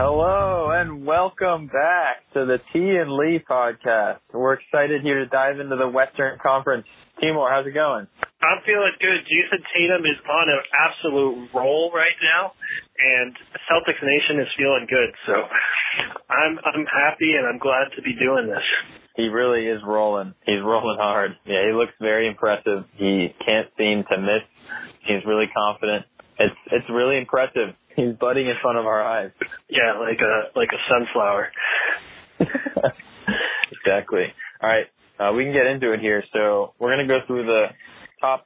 Hello and welcome back to the T and Lee podcast. We're excited here to dive into the Western Conference. Timor, how's it going? I'm feeling good. Jayson Tatum is on an absolute roll right now, and Celtics Nation is feeling good. So I'm I'm happy and I'm glad to be doing this. He really is rolling. He's rolling hard. Yeah, he looks very impressive. He can't seem to miss. He's really confident. It's it's really impressive. He's budding in front of our eyes. Yeah, like a like a sunflower. exactly. All right, uh, we can get into it here. So we're gonna go through the top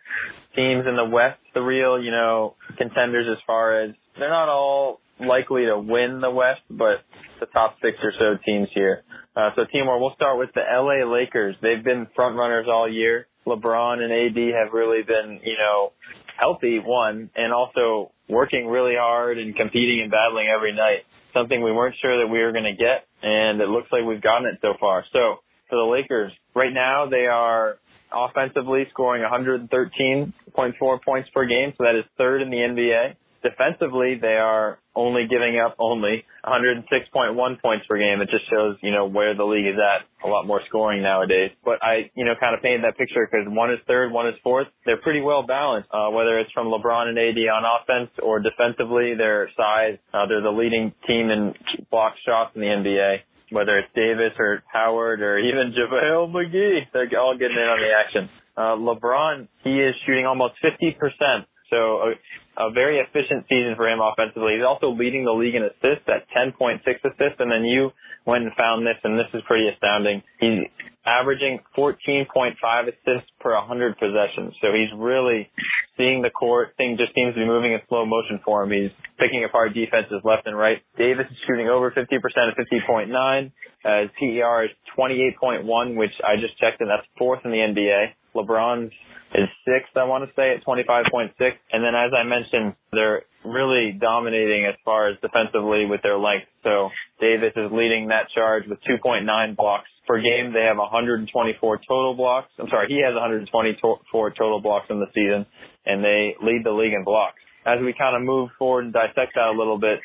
teams in the West, the real you know contenders as far as they're not all likely to win the West, but the top six or so teams here. Uh, so Timor, we'll start with the LA Lakers. They've been front runners all year. LeBron and AD have really been, you know, healthy one and also working really hard and competing and battling every night. Something we weren't sure that we were going to get, and it looks like we've gotten it so far. So for the Lakers, right now they are offensively scoring 113.4 points per game, so that is third in the NBA defensively, they are only giving up only 106.1 points per game. It just shows, you know, where the league is at. A lot more scoring nowadays. But I, you know, kind of painted that picture because one is third, one is fourth. They're pretty well balanced, uh, whether it's from LeBron and AD on offense or defensively, their size. Uh, they're the leading team in block shots in the NBA. Whether it's Davis or Howard or even JaVale McGee, they're all getting in on the action. Uh, LeBron, he is shooting almost 50% so a, very efficient season for him offensively. He's also leading the league in assists at 10.6 assists. And then you went and found this, and this is pretty astounding. He's averaging 14.5 assists per 100 possessions. So he's really seeing the court. Thing just seems to be moving in slow motion for him. He's picking apart defenses left and right. Davis is shooting over 50% at 50.9. Uh, his PER is 28.1, which I just checked, and that's fourth in the NBA. LeBron's is sixth, I want to say, at 25.6. And then, as I mentioned, they're really dominating as far as defensively with their length. So Davis is leading that charge with 2.9 blocks per game. They have 124 total blocks. I'm sorry, he has 124 total blocks in the season, and they lead the league in blocks. As we kind of move forward and dissect that a little bit,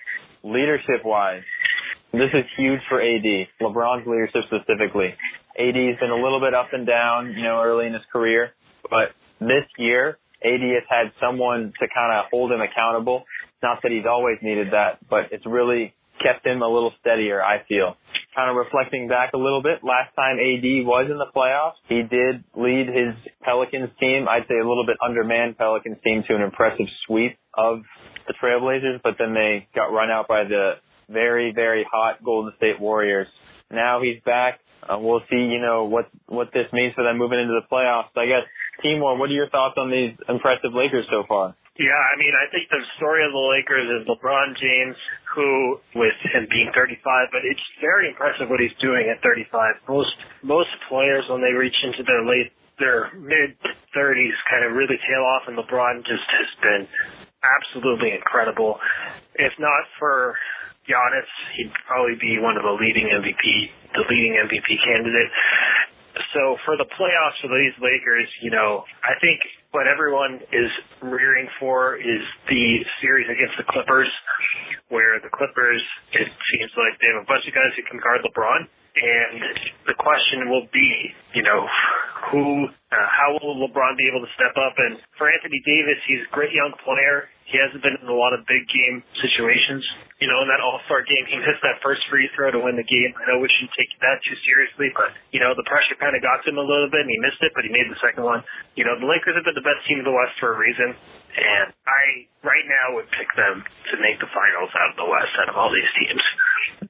leadership wise, this is huge for AD, LeBron's leadership specifically. AD's been a little bit up and down, you know, early in his career, but this year, AD has had someone to kind of hold him accountable. Not that he's always needed that, but it's really kept him a little steadier, I feel. Kind of reflecting back a little bit, last time AD was in the playoffs, he did lead his Pelicans team, I'd say a little bit undermanned Pelicans team to an impressive sweep of the Trailblazers, but then they got run out by the very, very hot Golden State Warriors. Now he's back. Uh, we'll see, you know, what what this means for them moving into the playoffs. I guess Timor, what are your thoughts on these impressive Lakers so far? Yeah, I mean, I think the story of the Lakers is LeBron James, who, with him being 35, but it's very impressive what he's doing at 35. Most most players, when they reach into their late, their mid 30s, kind of really tail off, and LeBron just has been absolutely incredible. If not for Giannis, he'd probably be one of the leading MVP, the leading MVP candidate so for the playoffs for these Lakers, you know, I think what everyone is rearing for is the series against the Clippers, where the Clippers, it seems like they have a bunch of guys who can guard LeBron. And the question will be, you know, who, uh, how will LeBron be able to step up? And for Anthony Davis, he's a great young player. He hasn't been in a lot of big game situations. You know, in that All Star game, he missed that first free throw to win the game. I know we shouldn't take that too seriously, but you know, the pressure kind of got to him a little bit, and he missed it, but he made the second one. You know, the Lakers have been the best team in the West for a reason, and I right now would pick them to make the finals out of the West out of all these teams.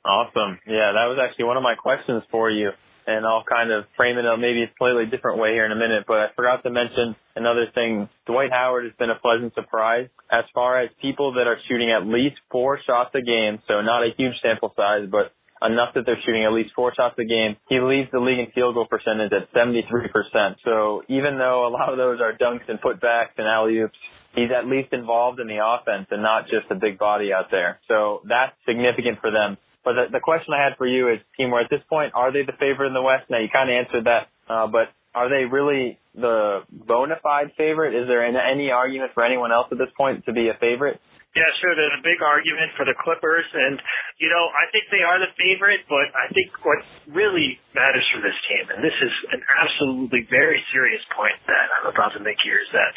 Awesome. Yeah, that was actually one of my questions for you and I'll kind of frame it in maybe a slightly different way here in a minute, but I forgot to mention another thing. Dwight Howard has been a pleasant surprise as far as people that are shooting at least four shots a game, so not a huge sample size, but enough that they're shooting at least four shots a game. He leads the league in field goal percentage at 73%. So even though a lot of those are dunks and putbacks and alley-oops, he's at least involved in the offense and not just a big body out there. So that's significant for them. But the, the question I had for you is, Timor, at this point, are they the favorite in the West? Now, you kind of answered that, uh, but are they really the bona fide favorite? Is there any argument for anyone else at this point to be a favorite? Yeah, sure. There's a big argument for the Clippers, and you know I think they are the favorite. But I think what really matters for this team, and this is an absolutely very serious point that I'm about to make here, is that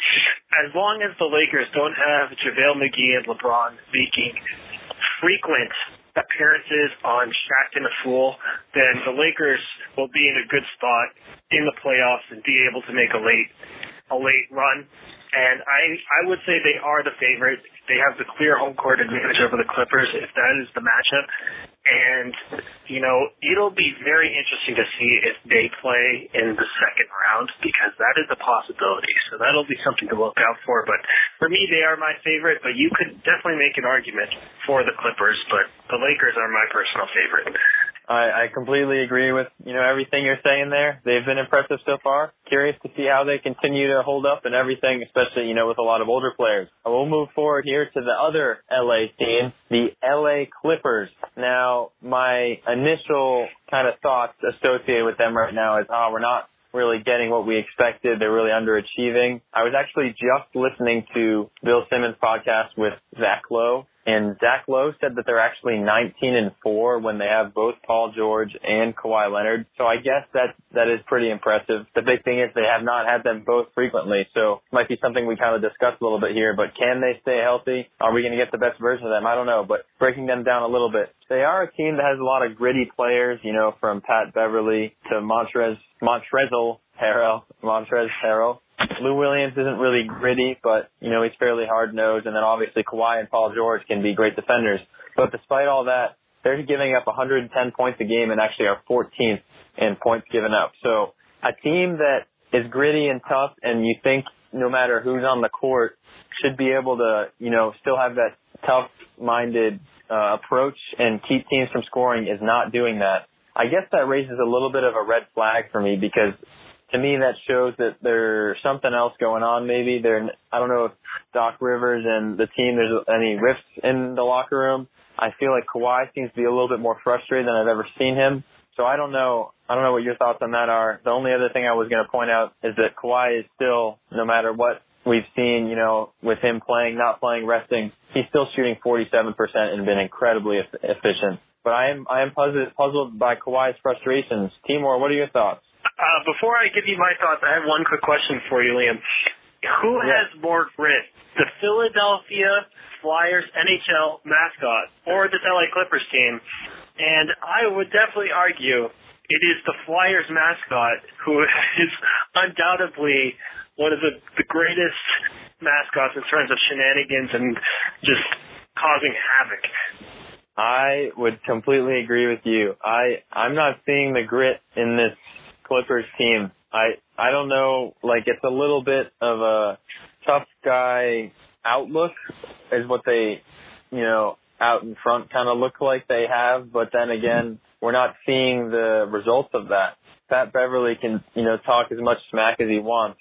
as long as the Lakers don't have JaVale McGee and LeBron making frequent appearances on Shaqtin' a Fool, then the Lakers will be in a good spot in the playoffs and be able to make a late a late run and I I would say they are the favorite. They have the clear home court advantage over the Clippers if that is the matchup. And you know it'll be very interesting to see if they play in the second round because that is a possibility. So that'll be something to look out for. But for me, they are my favorite. But you could definitely make an argument for the Clippers. But the Lakers are my personal favorite. I, I completely agree with you know everything you're saying there. They've been impressive so far. Curious to see how they continue to hold up and everything, especially you know with a lot of older players. We'll move forward here to the other LA team, the LA Clippers. Now, my initial kind of thoughts associated with them right now is, oh, we're not really getting what we expected. They're really underachieving. I was actually just listening to Bill Simmons' podcast with Zach Lowe, and Zach Lowe said that they're actually 19 and 4 when they have both Paul George and Kawhi Leonard. So I guess that that is pretty impressive. The big thing is they have not had them both frequently, so it might be something we kind of discussed a little bit here. But can they stay healthy? Are we going to get the best version of them? I don't know. But breaking them down a little bit, they are a team that has a lot of gritty players. You know, from Pat Beverley to Montrez Montrezl Harrell, Montrez Harrell. Lou Williams isn't really gritty, but you know he's fairly hard nosed, and then obviously Kawhi and Paul George can be great defenders. But despite all that, they're giving up 110 points a game and actually are 14th in points given up. So a team that is gritty and tough, and you think no matter who's on the court should be able to, you know, still have that tough-minded uh, approach and keep teams from scoring is not doing that. I guess that raises a little bit of a red flag for me because to me that shows that there's something else going on. Maybe there, I don't know if Doc Rivers and the team there's any rifts in the locker room. I feel like Kawhi seems to be a little bit more frustrated than I've ever seen him. So I don't know. I don't know what your thoughts on that are. The only other thing I was going to point out is that Kawhi is still, no matter what we've seen, you know, with him playing, not playing, resting, he's still shooting 47% and been incredibly efficient. But I am I am puzzled puzzled by Kawhi's frustrations. Timor, what are your thoughts? Uh, before I give you my thoughts, I have one quick question for you, Liam. Who has more grit, the Philadelphia Flyers NHL mascot or this LA Clippers team? And I would definitely argue it is the Flyers mascot who is undoubtedly one of the, the greatest mascots in terms of shenanigans and just causing havoc. I would completely agree with you. I I'm not seeing the grit in this Clippers team. I I don't know, like it's a little bit of a tough guy outlook is what they, you know, out in front kind of look like they have, but then again, we're not seeing the results of that. Pat Beverley can, you know, talk as much smack as he wants,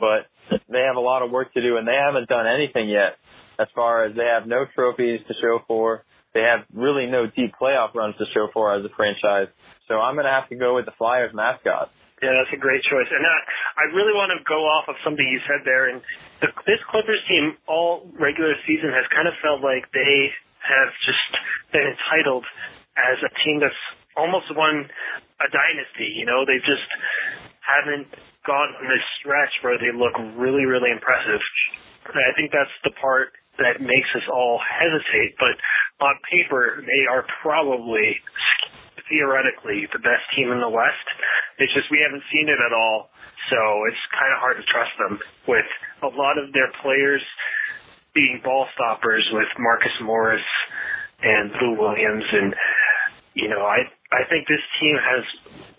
but they have a lot of work to do and they haven't done anything yet as far as they have no trophies to show for. They have really no deep playoff runs to show for as a franchise. So I'm going to have to go with the Flyers mascot. Yeah, that's a great choice. And I, I really want to go off of something you said there. And the, this Clippers team, all regular season, has kind of felt like they have just been entitled as a team that's almost won a dynasty. You know, they just haven't gone on this stretch where they look really, really impressive. And I think that's the part that makes us all hesitate. But on paper, they are probably theoretically the best team in the West. It's just we haven't seen it at all, so it's kind of hard to trust them with a lot of their players being ball stoppers with Marcus Morris and Lou Williams and you know, I I think this team has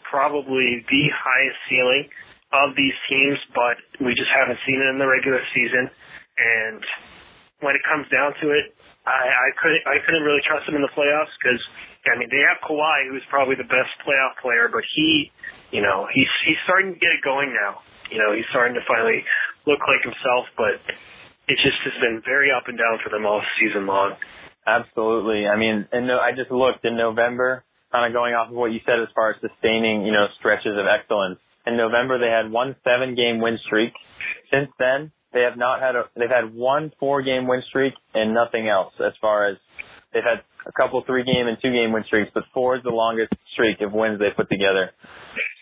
probably the highest ceiling of these teams, but we just haven't seen it in the regular season. And when it comes down to it, I, I couldn't I couldn't really trust them in the playoffs because I mean, they have Kawhi, who's probably the best playoff player, but he, you know, he's he's starting to get it going now. You know, he's starting to finally look like himself, but it just has been very up and down for them all season long. Absolutely. I mean, and no, I just looked in November, kind of going off of what you said as far as sustaining, you know, stretches of excellence. In November, they had one seven game win streak. Since then, they have not had a they've had one four game win streak and nothing else as far as they've had a couple three game and two game win streaks, but four is the longest streak of wins they put together.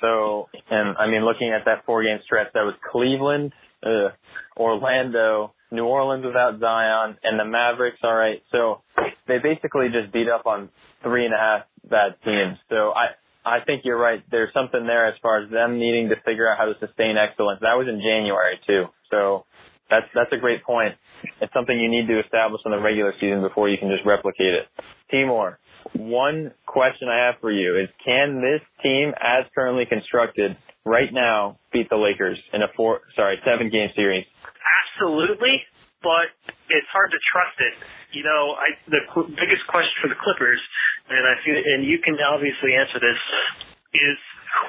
So, and I mean, looking at that four game stretch, that was Cleveland, uh, Orlando, New Orleans without Zion, and the Mavericks. All right, so they basically just beat up on three and a half bad teams. So I. I think you're right. There's something there as far as them needing to figure out how to sustain excellence. That was in January too. So that's that's a great point. It's something you need to establish in the regular season before you can just replicate it. Timor, one question I have for you is can this team as currently constructed right now beat the Lakers in a four sorry, seven game series? Absolutely, but it's hard to trust it. You know, I the qu- biggest question for the Clippers, and I feel, and you can obviously answer this, is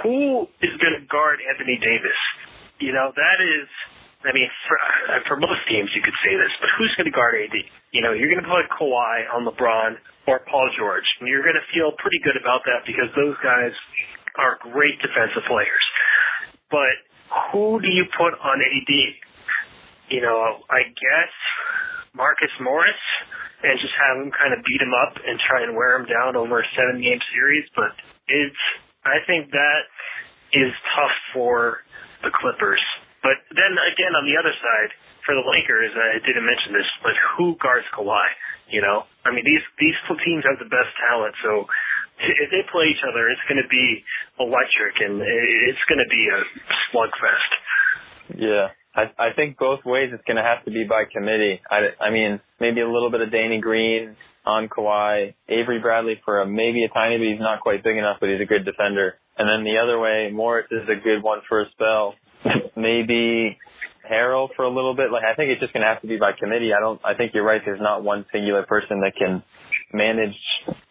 who is going to guard Anthony Davis? You know, that is I mean, for, uh, for most teams you could say this, but who's going to guard AD? You know, you're going to put Kawhi on LeBron or Paul George, and you're going to feel pretty good about that because those guys are great defensive players. But who do you put on AD? You know, I guess Marcus Morris and just have him kind of beat him up and try and wear him down over a seven game series, but it's I think that is tough for the Clippers. But then again, on the other side, for the Lakers, I didn't mention this, but who guards Kawhi? You know, I mean, these these teams have the best talent, so if they play each other, it's going to be electric and it's going to be a slugfest. Yeah. I, I think both ways it's going to have to be by committee. I, I mean, maybe a little bit of Danny Green on Kawhi, Avery Bradley for a, maybe a tiny bit. He's not quite big enough, but he's a good defender. And then the other way, Morris is a good one for a spell maybe Harrell for a little bit. Like I think it's just going to have to be by committee. I don't. I think you're right. There's not one singular person that can manage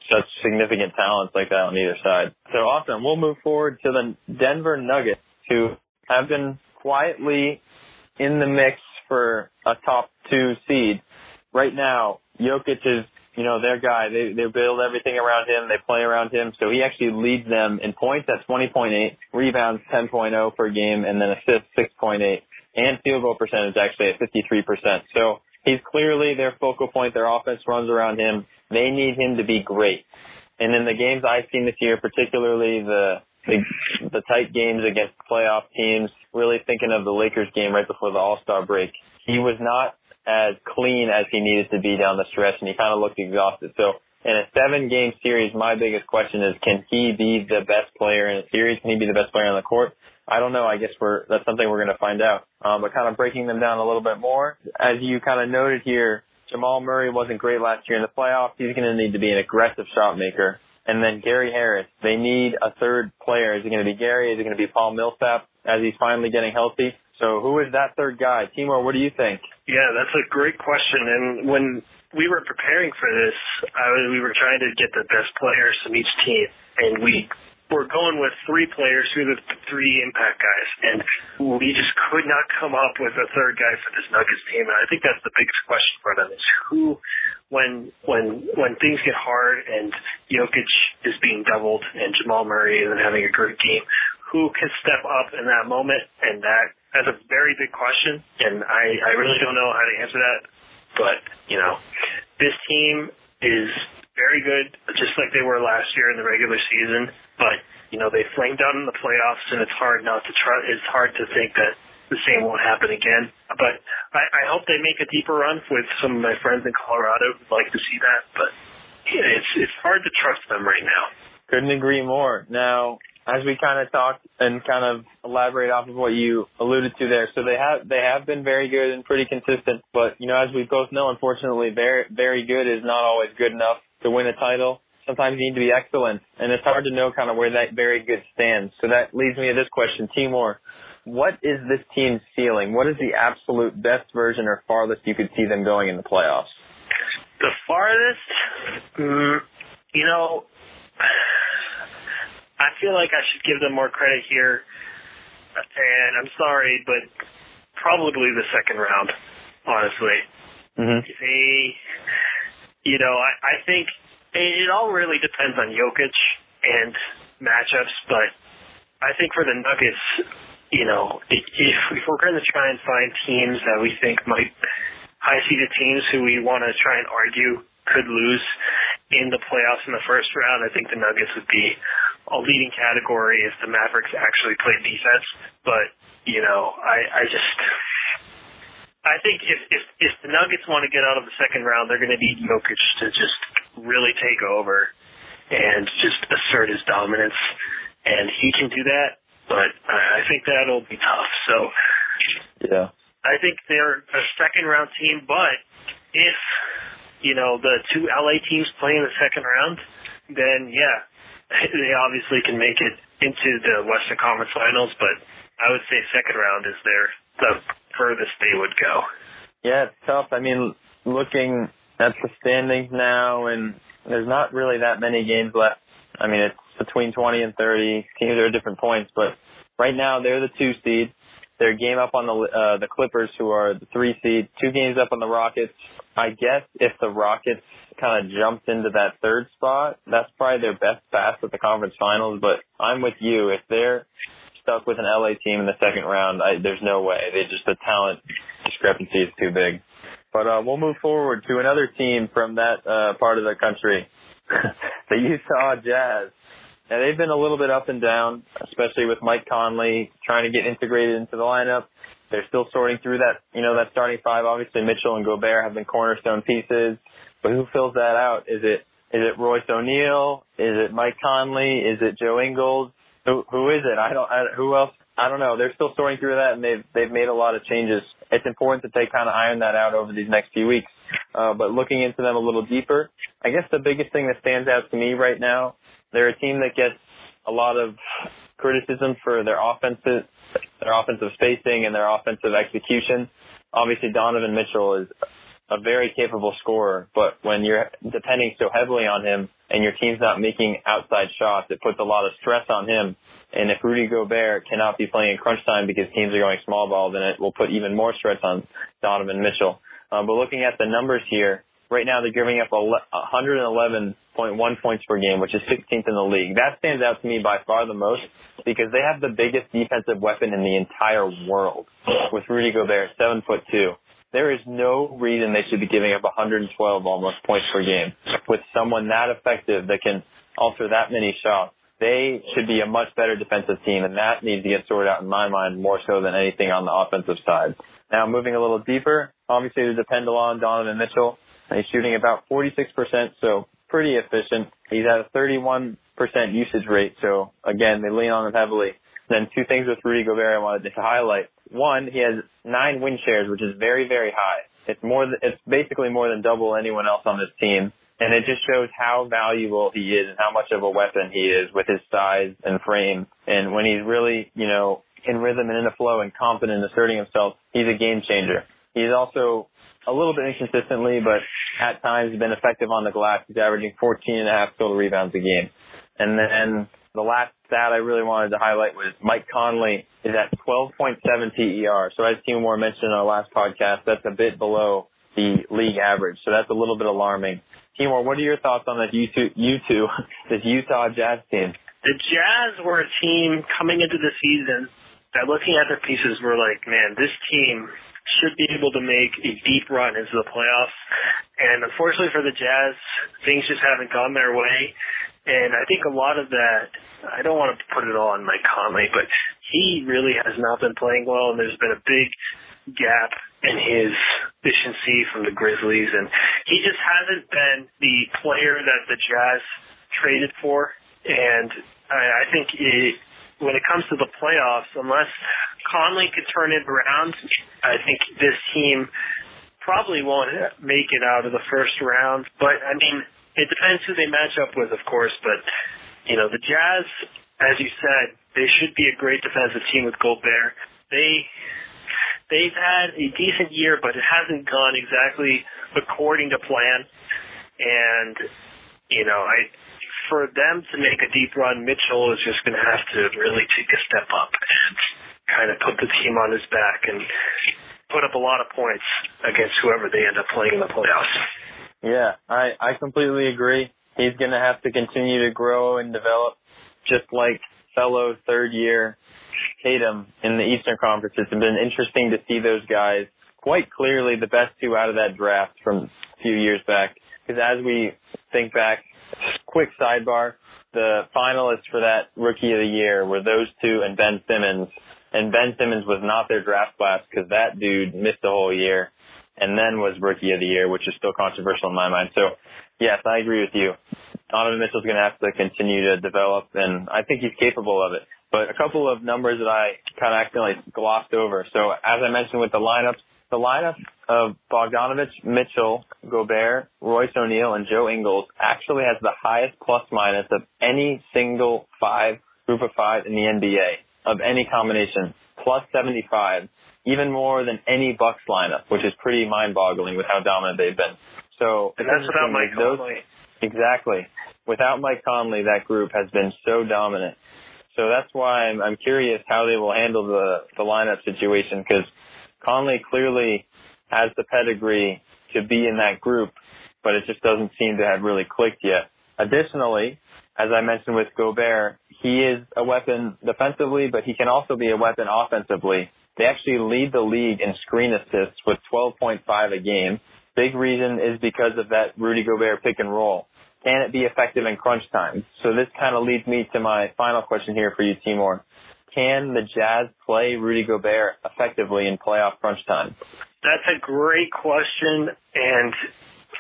such significant talents like that on either side. So awesome. We'll move forward to the Denver Nuggets, who have been quietly in the mix for a top two seed. Right now, Jokic is you know, their guy. They they build everything around him. They play around him. So he actually leads them in points at 20.8, rebounds 10.0 per game, and then assists 6.8, and field goal percentage actually at 53%. So he's clearly their focal point. Their offense runs around him. They need him to be great. And in the games I've seen this year, particularly the the, the tight games against playoff teams, really thinking of the Lakers game right before the All-Star break, he was not as clean as he needed to be down the stretch, and he kind of looked exhausted. So in a seven game series, my biggest question is, can he be the best player in a series? Can he be the best player on the court? I don't know. I guess we're that's something we're going to find out. Um, but kind of breaking them down a little bit more, as you kind of noted here, Jamal Murray wasn't great last year in the playoffs. He's going to need to be an aggressive shot maker. And then Gary Harris, they need a third player. Is it going to be Gary? Is it going to be Paul Millsap as he's finally getting healthy? So who is that third guy? Timor, what do you think? Yeah, that's a great question. And when we were preparing for this, we were trying to get the best players from each team, and we were going with three players who are the three impact guys, and we just could not come up with a third guy for this Nuggets team. And I think that's the biggest question for them is who, when when when things get hard and Jokic is being doubled and Jamal Murray isn't having a great game, who can step up in that moment, and that that's a very big question, and I, I really don't know how to answer that. But, you know, this team is very good, just like they were last year in the regular season. But, you know, they flamed out in the playoffs, and it's hard not to try, it's hard to think that the same won't happen again. But I, I hope they make a deeper run with some of my friends in Colorado who'd like to see that. But yeah, it's, it's hard to trust them right now. Couldn't agree more. Now, as we kind of talked and kind of elaborate off of what you alluded to there. So they have they have been very good and pretty consistent, but you know as we both know, unfortunately, very very good is not always good enough to win a title. Sometimes you need to be excellent, and it's hard to know kind of where that very good stands. So that leads me to this question, Timor. What is this team's ceiling? What is the absolute best version or farthest you could see them going in the playoffs? The farthest, mm, you know, I feel like I should give them more credit here, and I'm sorry, but probably the second round, honestly. Mm-hmm. They, you know, I, I think it, it all really depends on Jokic and matchups, but I think for the Nuggets, you know, if, if we're going to try and find teams that we think might high seeded teams who we want to try and argue could lose in the playoffs in the first round, I think the Nuggets would be a leading category if the Mavericks actually played defense. But you know, I I just I think if if if the Nuggets want to get out of the second round, they're going to need Jokic to just really take over and just assert his dominance, and he can do that. But I think that'll be tough. So yeah, I think they're a second round team. But if you know the two LA teams play in the second round, then yeah, they obviously can make it into the Western Conference Finals. But I would say second round is their the furthest they would go. Yeah, it's tough. I mean, looking at the standings now, and there's not really that many games left. I mean, it's between 20 and 30. Teams are at different points, but right now they're the two seed. They're game up on the uh, the Clippers, who are the three seed. Two games up on the Rockets. I guess if the Rockets kind of jumped into that third spot, that's probably their best pass at the conference finals. But I'm with you. If they're stuck with an LA team in the second round, I, there's no way. They just the talent discrepancy is too big. But uh, we'll move forward to another team from that uh, part of the country, the Utah Jazz. Now they've been a little bit up and down, especially with Mike Conley trying to get integrated into the lineup. They're still sorting through that, you know, that starting five. Obviously, Mitchell and Gobert have been cornerstone pieces, but who fills that out? Is it is it Royce O'Neale? Is it Mike Conley? Is it Joe Ingles? Who who is it? I don't. I, who else? I don't know. They're still sorting through that, and they've they've made a lot of changes. It's important that they kind of iron that out over these next few weeks. Uh, but looking into them a little deeper, I guess the biggest thing that stands out to me right now, they're a team that gets a lot of criticism for their offensive their offensive spacing and their offensive execution. Obviously, Donovan Mitchell is a very capable scorer, but when you're depending so heavily on him and your team's not making outside shots, it puts a lot of stress on him. And if Rudy Gobert cannot be playing in crunch time because teams are going small ball, then it will put even more stress on Donovan Mitchell. Um, but looking at the numbers here, right now they're giving up 111.1 points per game, which is 16th in the league. That stands out to me by far the most because they have the biggest defensive weapon in the entire world with Rudy Gobert, seven foot two. There is no reason they should be giving up 112 almost points per game with someone that effective that can alter that many shots. They should be a much better defensive team, and that needs to get sorted out in my mind more so than anything on the offensive side. Now, moving a little deeper, obviously they depend a lot on Donovan Mitchell. He's shooting about 46%, so pretty efficient. He's at a 31% usage rate, so again, they lean on him heavily. Then two things with Rudy Gobert I wanted to highlight. One, he has nine win shares, which is very, very high. It's more, than, it's basically more than double anyone else on this team. And it just shows how valuable he is and how much of a weapon he is with his size and frame. And when he's really, you know, in rhythm and in the flow and confident asserting himself, he's a game changer. He's also a little bit inconsistently, but at times been effective on the glass. He's averaging 14 and a half total rebounds a game. And then the last stat I really wanted to highlight was Mike Conley is at 12.7 PER. So as Timur mentioned in our last podcast, that's a bit below the league average. So that's a little bit alarming. Timur, what are your thoughts on this U2, U2 this Utah Jazz team? The Jazz were a team coming into the season that looking at their pieces were like, man, this team should be able to make a deep run into the playoffs. And unfortunately for the Jazz, things just haven't gone their way. And I think a lot of that, I don't want to put it all on Mike Conley, but he really has not been playing well, and there's been a big gap in his efficiency from the Grizzlies, and he just hasn't been the player that the Jazz traded for. And I, I think it, when it comes to the playoffs, unless Conley could turn it around, I think this team probably won't make it out of the first round. But I mean, it depends who they match up with, of course, but you know, the Jazz, as you said, they should be a great defensive team with Gobert. They they've had a decent year, but it hasn't gone exactly according to plan. And you know, I for them to make a deep run, Mitchell is just going to have to really take a step up and kind of put the team on his back and put up a lot of points against whoever they end up playing in the playoffs. Yeah, I, I completely agree. He's going to have to continue to grow and develop just like fellow third year Tatum in the Eastern Conference. It's been interesting to see those guys quite clearly the best two out of that draft from a few years back. Because as we think back, quick sidebar, the finalists for that Rookie of the Year were those two and Ben Simmons. And Ben Simmons was not their draft class because that dude missed the whole year and then was Rookie of the Year, which is still controversial in my mind. So, yes, I agree with you. Donovan Mitchell's going to have to continue to develop, and I think he's capable of it. But a couple of numbers that I kind of accidentally glossed over. So, as I mentioned with the lineups, the lineup of Bogdanovich, Mitchell, Gobert, Royce O'Neale, and Joe Ingles actually has the highest plus minus of any single five group of five in the NBA of any combination, plus 75 even more than any Bucks lineup, which is pretty mind-boggling with how dominant they've been. So and that's without Mike those, Conley. Exactly. Without Mike Conley, that group has been so dominant. So that's why I'm, I'm curious how they will handle the the lineup situation because Conley clearly has the pedigree to be in that group, but it just doesn't seem to have really clicked yet. Additionally, as I mentioned with Gobert, he is a weapon defensively, but he can also be a weapon offensively. They actually lead the league in screen assists with 12.5 a game. Big reason is because of that Rudy Gobert pick and roll. Can it be effective in crunch time? So this kind of leads me to my final question here for you, Timur. Can the Jazz play Rudy Gobert effectively in playoff crunch time? That's a great question, and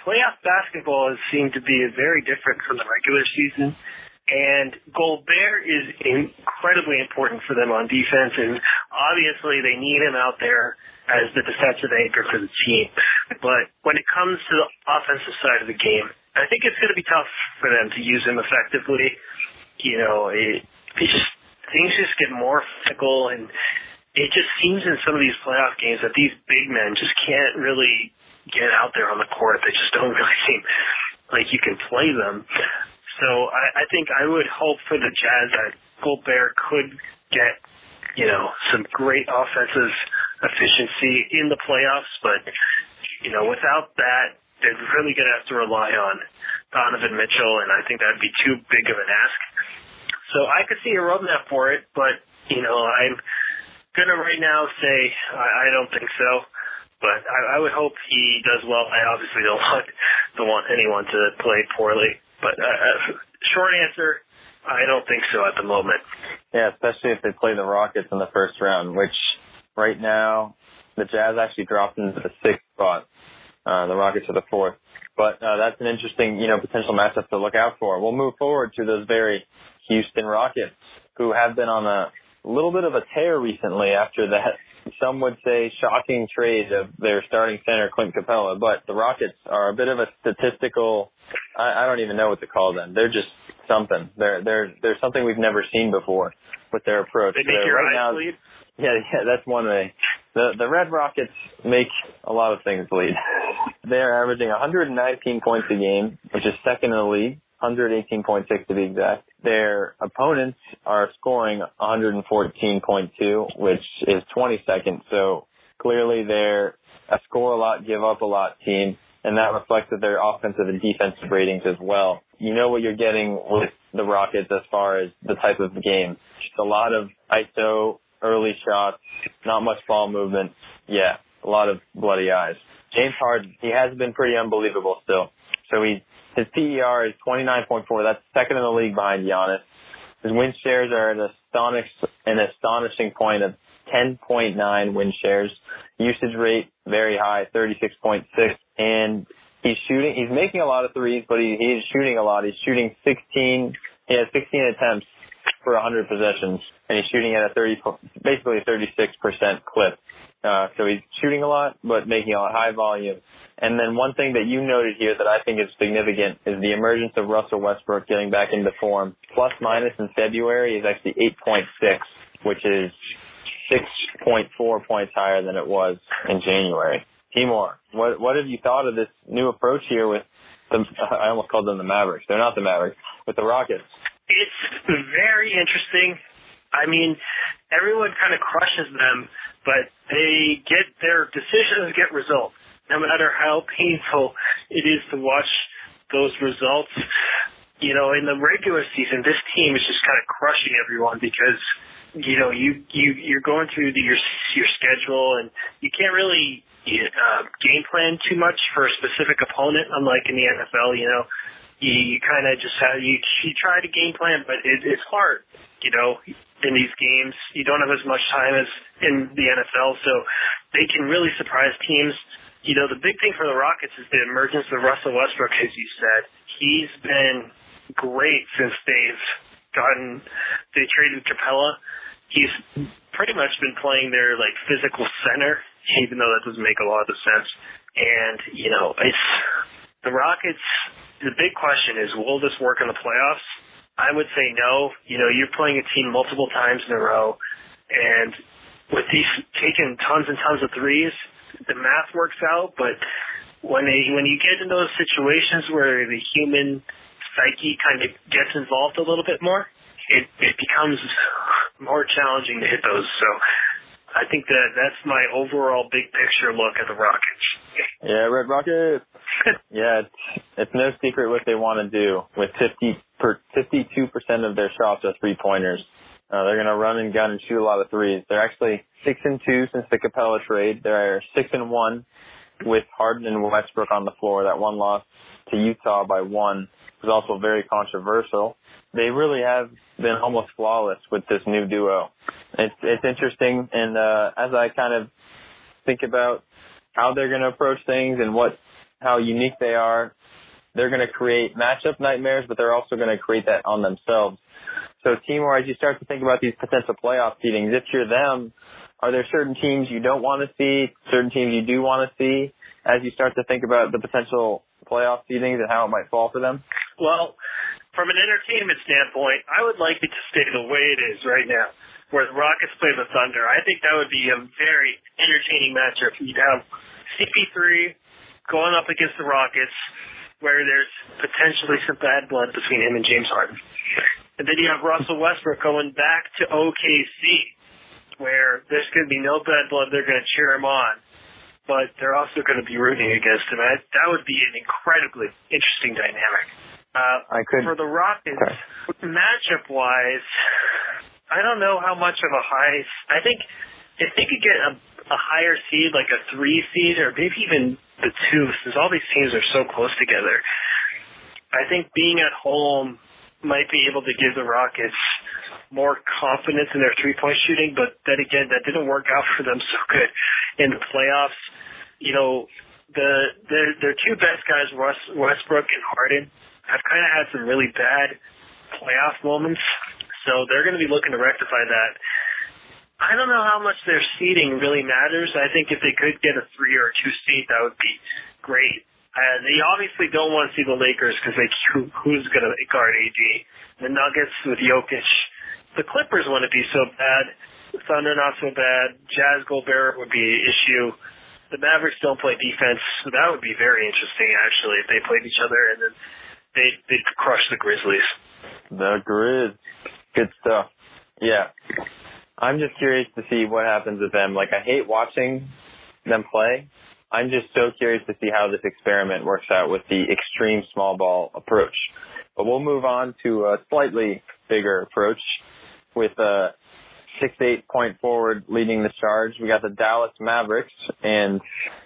playoff basketball has seemed to be very different from the regular season. And Gobert is incredibly important for them on defense, and obviously they need him out there as the defensive anchor for the team. But when it comes to the offensive side of the game, I think it's going to be tough for them to use him effectively. You know, it, it just things just get more physical, and it just seems in some of these playoff games that these big men just can't really get out there on the court. They just don't really seem like you can play them. So I, I think I would hope for the Jazz that Gobert could get, you know, some great offensive efficiency in the playoffs, but you know, without that, they're really going to have to rely on Donovan Mitchell, and I think that'd be too big of an ask. So I could see a roadmap for it, but you know, I'm gonna right now say I, I don't think so. But I, I would hope he does well. I obviously don't want don't want anyone to play poorly. But uh, uh, short answer, I don't think so at the moment. Yeah, especially if they play the Rockets in the first round, which right now the Jazz actually dropped into the sixth spot. Uh, the Rockets are the fourth. But uh, that's an interesting, you know, potential matchup to look out for. We'll move forward to those very Houston Rockets, who have been on a little bit of a tear recently after that some would say shocking trade of their starting center Clint Capela. but the Rockets are a bit of a statistical. I, I don't even know what to call them. They're just something. They're they're they're something we've never seen before with their approach. They make your right eyes now, bleed. Yeah, yeah, that's one way. The the Red Rockets make a lot of things bleed. They're averaging 119 points a game, which is second in the league. 118.6 to be exact. Their opponents are scoring 114.2, which is 22nd. So clearly they're a score a lot, give up a lot team, and that reflects their offensive and defensive ratings as well. You know what you're getting with the Rockets as far as the type of game. Just a lot of ISO, early shots, not much ball movement. Yeah, a lot of bloody eyes. James Harden, he has been pretty unbelievable still. So he his PER is 29.4. That's second in the league behind Giannis. His win shares are an astonish, an astonishing point of 10.9 win shares. Usage rate very high, 36.6. And he's shooting, he's making a lot of threes, but he, he's shooting a lot. He's shooting 16, he has 16 attempts for 100 possessions, and he's shooting at a 30, basically a 36% clip. Uh, so he's shooting a lot, but making a lot high volume. And then one thing that you noted here that I think is significant is the emergence of Russell Westbrook getting back into form. Plus minus in February is actually 8.6, which is 6.4 points higher than it was in January. Timur, what what have you thought of this new approach here with the I almost called them the Mavericks. They're not the Mavericks, with the Rockets. It's very interesting. I mean, everyone kind of crushes them, but they get their decisions get results no matter how painful it is to watch those results. You know, in the regular season, this team is just kind of crushing everyone because you know, you you you're going through the, your your schedule, and you can't really uh, game plan too much for a specific opponent. Unlike in the NFL, you know, you, you kind of just have you you try to game plan, but it, it's hard. You know, in these games, you don't have as much time as in the NFL, so they can really surprise teams. You know, the big thing for the Rockets is the emergence of Russell Westbrook, as you said. He's been great since they've gotten they traded Capela. he's pretty much been playing their like physical center, even though that doesn't make a lot of sense. And you know, it's the Rockets. The big question is, will this work in the playoffs? I would say no. You know, you're playing a team multiple times in a row, and with these taking tons and tons of threes, the math works out. But when they when you get in those situations where the human psyche kind of gets involved a little bit more, it it becomes more challenging to hit those. So I think that that's my overall big picture look at the Rockets. Yeah, Red Rockets. yeah, it's it's no secret what they want to do with 50 per 52 percent of their shots are three pointers. Uh, they're gonna run and gun and shoot a lot of threes. They're actually six and two since the Capela trade. They're six and one with Harden and Westbrook on the floor. That one loss to Utah by one was also very controversial they really have been almost flawless with this new duo. It's it's interesting, and uh, as I kind of think about how they're going to approach things and what how unique they are, they're going to create matchup nightmares, but they're also going to create that on themselves. So team-wise, as you start to think about these potential playoff seedings, if you're them, are there certain teams you don't want to see, certain teams you do want to see, as you start to think about the potential playoff seedings and how it might fall for them? Well, from an entertainment standpoint, I would like it to stay the way it is right now, where the Rockets play the Thunder. I think that would be a very entertaining matchup. You'd have CP3 going up against the Rockets, where there's potentially some bad blood between him and James Harden. And then you have Russell Westbrook going back to OKC, where there's going to be no bad blood. They're going to cheer him on, but they're also going to be rooting against him. That would be an incredibly interesting dynamic. Uh, I could for the Rockets okay. matchup wise. I don't know how much of a high. I think if they could get a, a higher seed, like a three seed, or maybe even the two, since all these teams are so close together, I think being at home might be able to give the Rockets more confidence in their three point shooting. But then again, that didn't work out for them so good in the playoffs. You know, the their their two best guys, Russ, Westbrook and Harden have kind of had some really bad playoff moments, so they're going to be looking to rectify that. I don't know how much their seeding really matters. I think if they could get a three or a two seed, that would be great. Uh, they obviously don't want to see the Lakers because they who, who's going to guard AD. The Nuggets with Jokic. The Clippers want to be so bad. Thunder not so bad. Jazz Gobert would be an issue. The Mavericks don't play defense, so that would be very interesting actually if they played each other. And then they they crush the Grizzlies. The Grizz, good stuff. Yeah, I'm just curious to see what happens with them. Like I hate watching them play. I'm just so curious to see how this experiment works out with the extreme small ball approach. But we'll move on to a slightly bigger approach with a six eight point forward leading the charge. We got the Dallas Mavericks and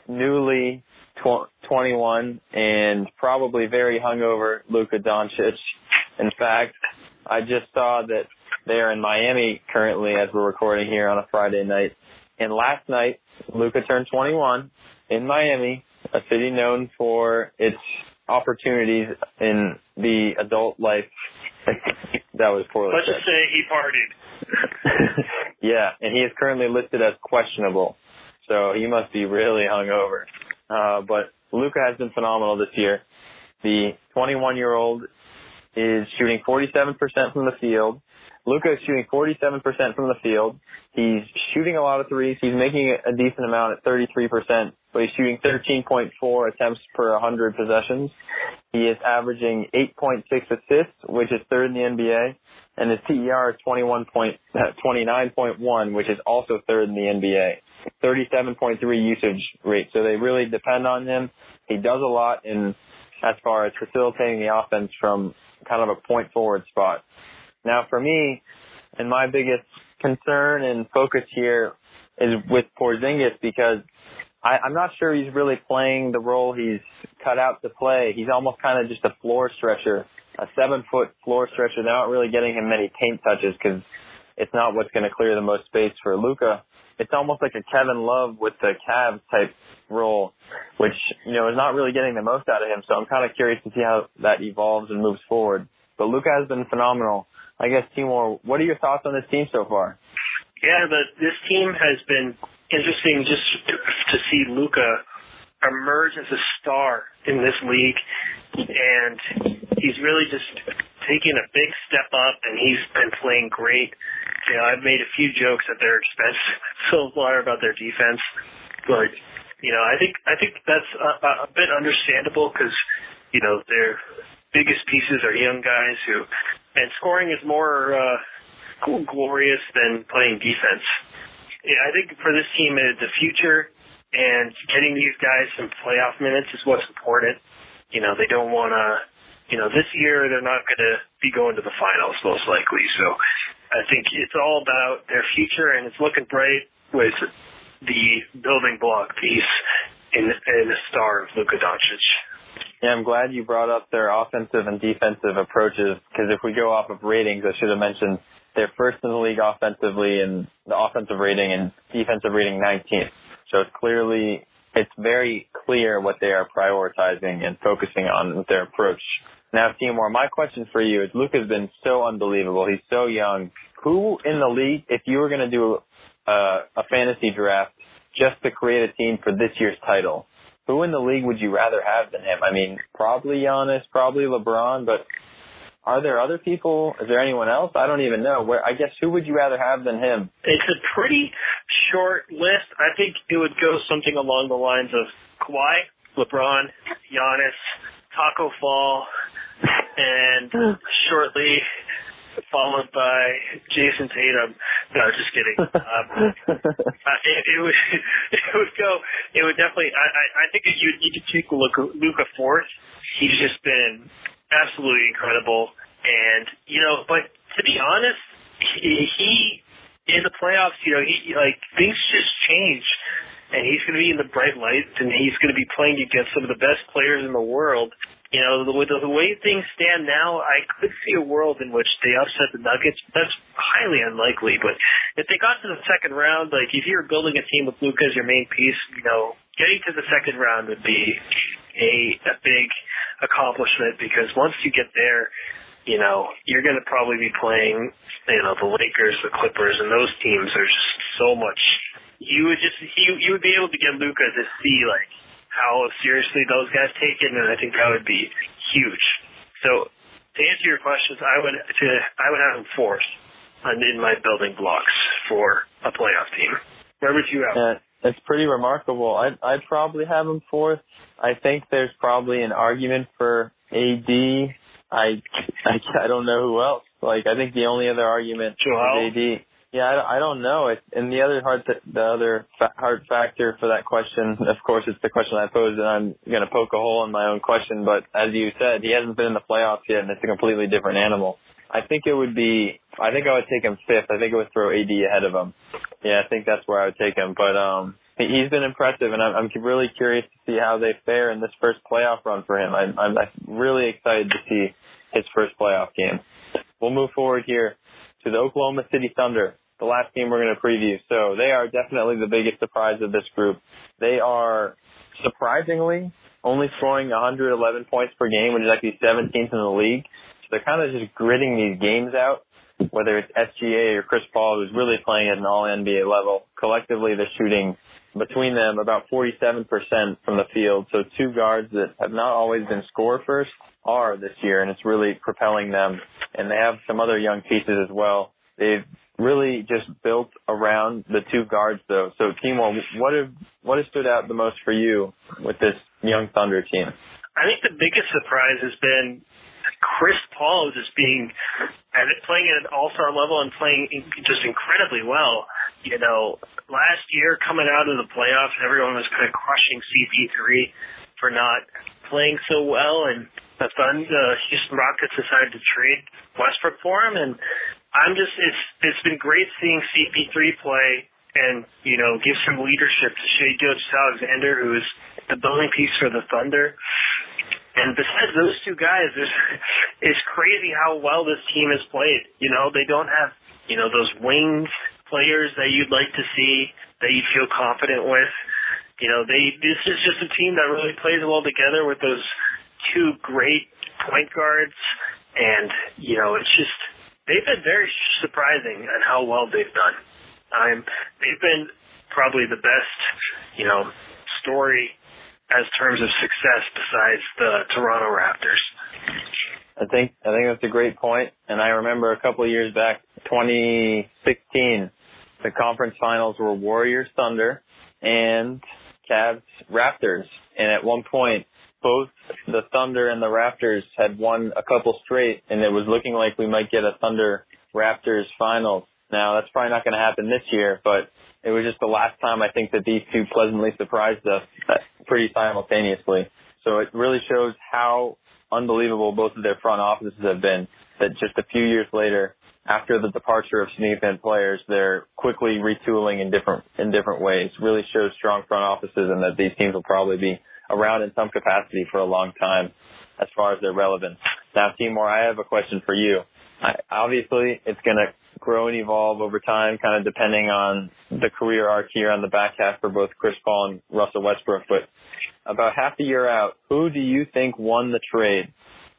newly tw- 21 and probably very hungover Luka Doncic. In fact, I just saw that they are in Miami currently as we're recording here on a Friday night. And last night, Luka turned 21 in Miami, a city known for its opportunities in the adult life. that was poorly Let's said. just say he partied. yeah, and he is currently listed as questionable. So he must be really hungover. Uh, but Luka has been phenomenal this year. The 21 year old is shooting 47% from the field. Luka is shooting 47% from the field. He's shooting a lot of threes. He's making a decent amount at 33%, but he's shooting 13.4 attempts per 100 possessions. He is averaging 8.6 assists, which is third in the NBA, and his PER is 21 point, 29.1, which is also third in the NBA. 37.3 usage rate. So they really depend on him. He does a lot in as far as facilitating the offense from kind of a point forward spot. Now for me, and my biggest concern and focus here is with Porzingis because I, I'm not sure he's really playing the role he's cut out to play. He's almost kind of just a floor stretcher, a seven foot floor stretcher. They're not really getting him many paint touches because it's not what's going to clear the most space for Luka. It's almost like a Kevin Love with the Cavs type role, which, you know, is not really getting the most out of him. So I'm kind of curious to see how that evolves and moves forward. But Luka has been phenomenal. I guess, Timur, what are your thoughts on this team so far? Yeah, the, this team has been interesting just to see Luka emerge as a star in this league, and he's really just taking a big step up, and he's been playing great. You know, I've made a few jokes at their expense so far about their defense, but you know, I think I think that's a, a bit understandable because you know their biggest pieces are young guys who, and scoring is more uh, glorious than playing defense. Yeah, I think for this team, uh, the future and getting these guys some playoff minutes is what's important. You know, they don't want to. You know, this year they're not going to be going to the finals most likely. So I think it's all about their future, and it's looking bright with the building block piece in, in the star of Luka Doncic. Yeah, I'm glad you brought up their offensive and defensive approaches because if we go off of ratings, I should have mentioned they're first in the league offensively and the offensive rating and defensive rating 19th. So it's clearly, it's very clear what they are prioritizing and focusing on with their approach. Now, Timur, my question for you is Luke has been so unbelievable. He's so young. Who in the league, if you were going to do a, a fantasy draft just to create a team for this year's title, who in the league would you rather have than him? I mean, probably Giannis, probably LeBron, but are there other people? Is there anyone else? I don't even know. Where I guess who would you rather have than him? It's a pretty short list. I think it would go something along the lines of Kawhi, LeBron, Giannis, Taco Fall, and shortly followed by Jayson Tatum. No, just kidding. Um, uh, it, it would it would go. It would definitely. I I, I think you you could take Luka, Luca fourth. He's just been absolutely incredible, and you know, but to be honest, he, he in the playoffs, you know, he like things just change. And he's going to be in the bright light, and he's going to be playing against some of the best players in the world you know, with the, the way things stand now, I could see a world in which they upset the Nuggets. That's highly unlikely. But if they got to the second round, like if you're building a team with Luka as your main piece, you know, getting to the second round would be a a big accomplishment because once you get there, you know, you're going to probably be playing, you know, the Lakers, the Clippers, and those teams are just so much. You would just you you would be able to get Luka to see like how seriously those guys take it, and I think that would be huge. So to answer your questions, I would to I would have him fourth in my building blocks for a playoff team. Where would you have? Yeah, it's pretty remarkable. I'd I'd probably have him fourth. I think there's probably an argument for AD. I I, I don't know who else. Like I think the only other argument Joel? is AD. Yeah, I, I don't know. It, and the other hard, th- the other fa- hard factor for that question, of course, it's the question I posed, and I'm going to poke a hole in my own question. But as you said, he hasn't been in the playoffs yet, and it's a completely different animal. I think it would be. I think I would take him fifth. I think it would throw AD ahead of him. Yeah, I think that's where I would take him. But um, he's been impressive, and I'm, I'm really curious to see how they fare in this first playoff run for him. I'm, I'm really excited to see his first playoff game. We'll move forward here to the Oklahoma City Thunder the last game we're going to preview. So they are definitely the biggest surprise of this group. They are surprisingly only scoring 111 points per game, which is actually 17th in the league. They're kind of just gritting these games out, whether it's SGA or Chris Paul, who's really playing at an all NBA level. Collectively, they're shooting between them about 47% from the field. So two guards that have not always been score first are this year, and it's really propelling them. And they have some other young pieces as well. They've really just built around the two guards though. So Timur, what have what has stood out the most for you with this young Thunder team? I think the biggest surprise has been Chris Paul just being at playing at an all star level and playing just incredibly well. You know, last year coming out of the playoffs, everyone was kind of crushing CP3 for not playing so well, and the Thunder, uh, Houston Rockets decided to trade Westbrook for him, and I'm just it's it's been great seeing CP3 play and you know give some leadership to Shai Gilgeous-Alexander, who is the building piece for the Thunder. And besides those two guys, it's, it's crazy how well this team has played. You know, they don't have you know those wings players that you'd like to see that you feel confident with. You know, they this is just a team that really plays well together with those two great point guards, and you know, it's just they've been very surprising at how well they've done. I'm they've been probably the best, you know, story as terms of success besides the Toronto Raptors. I think I think that's a great point, and I remember a couple of years back, 2016, the conference finals were Warriors Thunder and Cavs Raptors, and at one point both the Thunder and the Raptors had won a couple straight, and it was looking like we might get a Thunder Raptors finals. Now that's probably not going to happen this year, but it was just the last time I think that these two pleasantly surprised us pretty simultaneously. So it really shows how unbelievable both of their front offices have been. That just a few years later, after the departure of significant players, they're quickly retooling in different in different ways. Really shows strong front offices, and that these teams will probably be around in some capacity for a long time as far as their relevance. Now, Timur, I have a question for you. I, obviously, it's going to grow and evolve over time, kind of depending on the career arc here on the back half for both Chris Paul and Russell Westbrook. But about half a year out, who do you think won the trade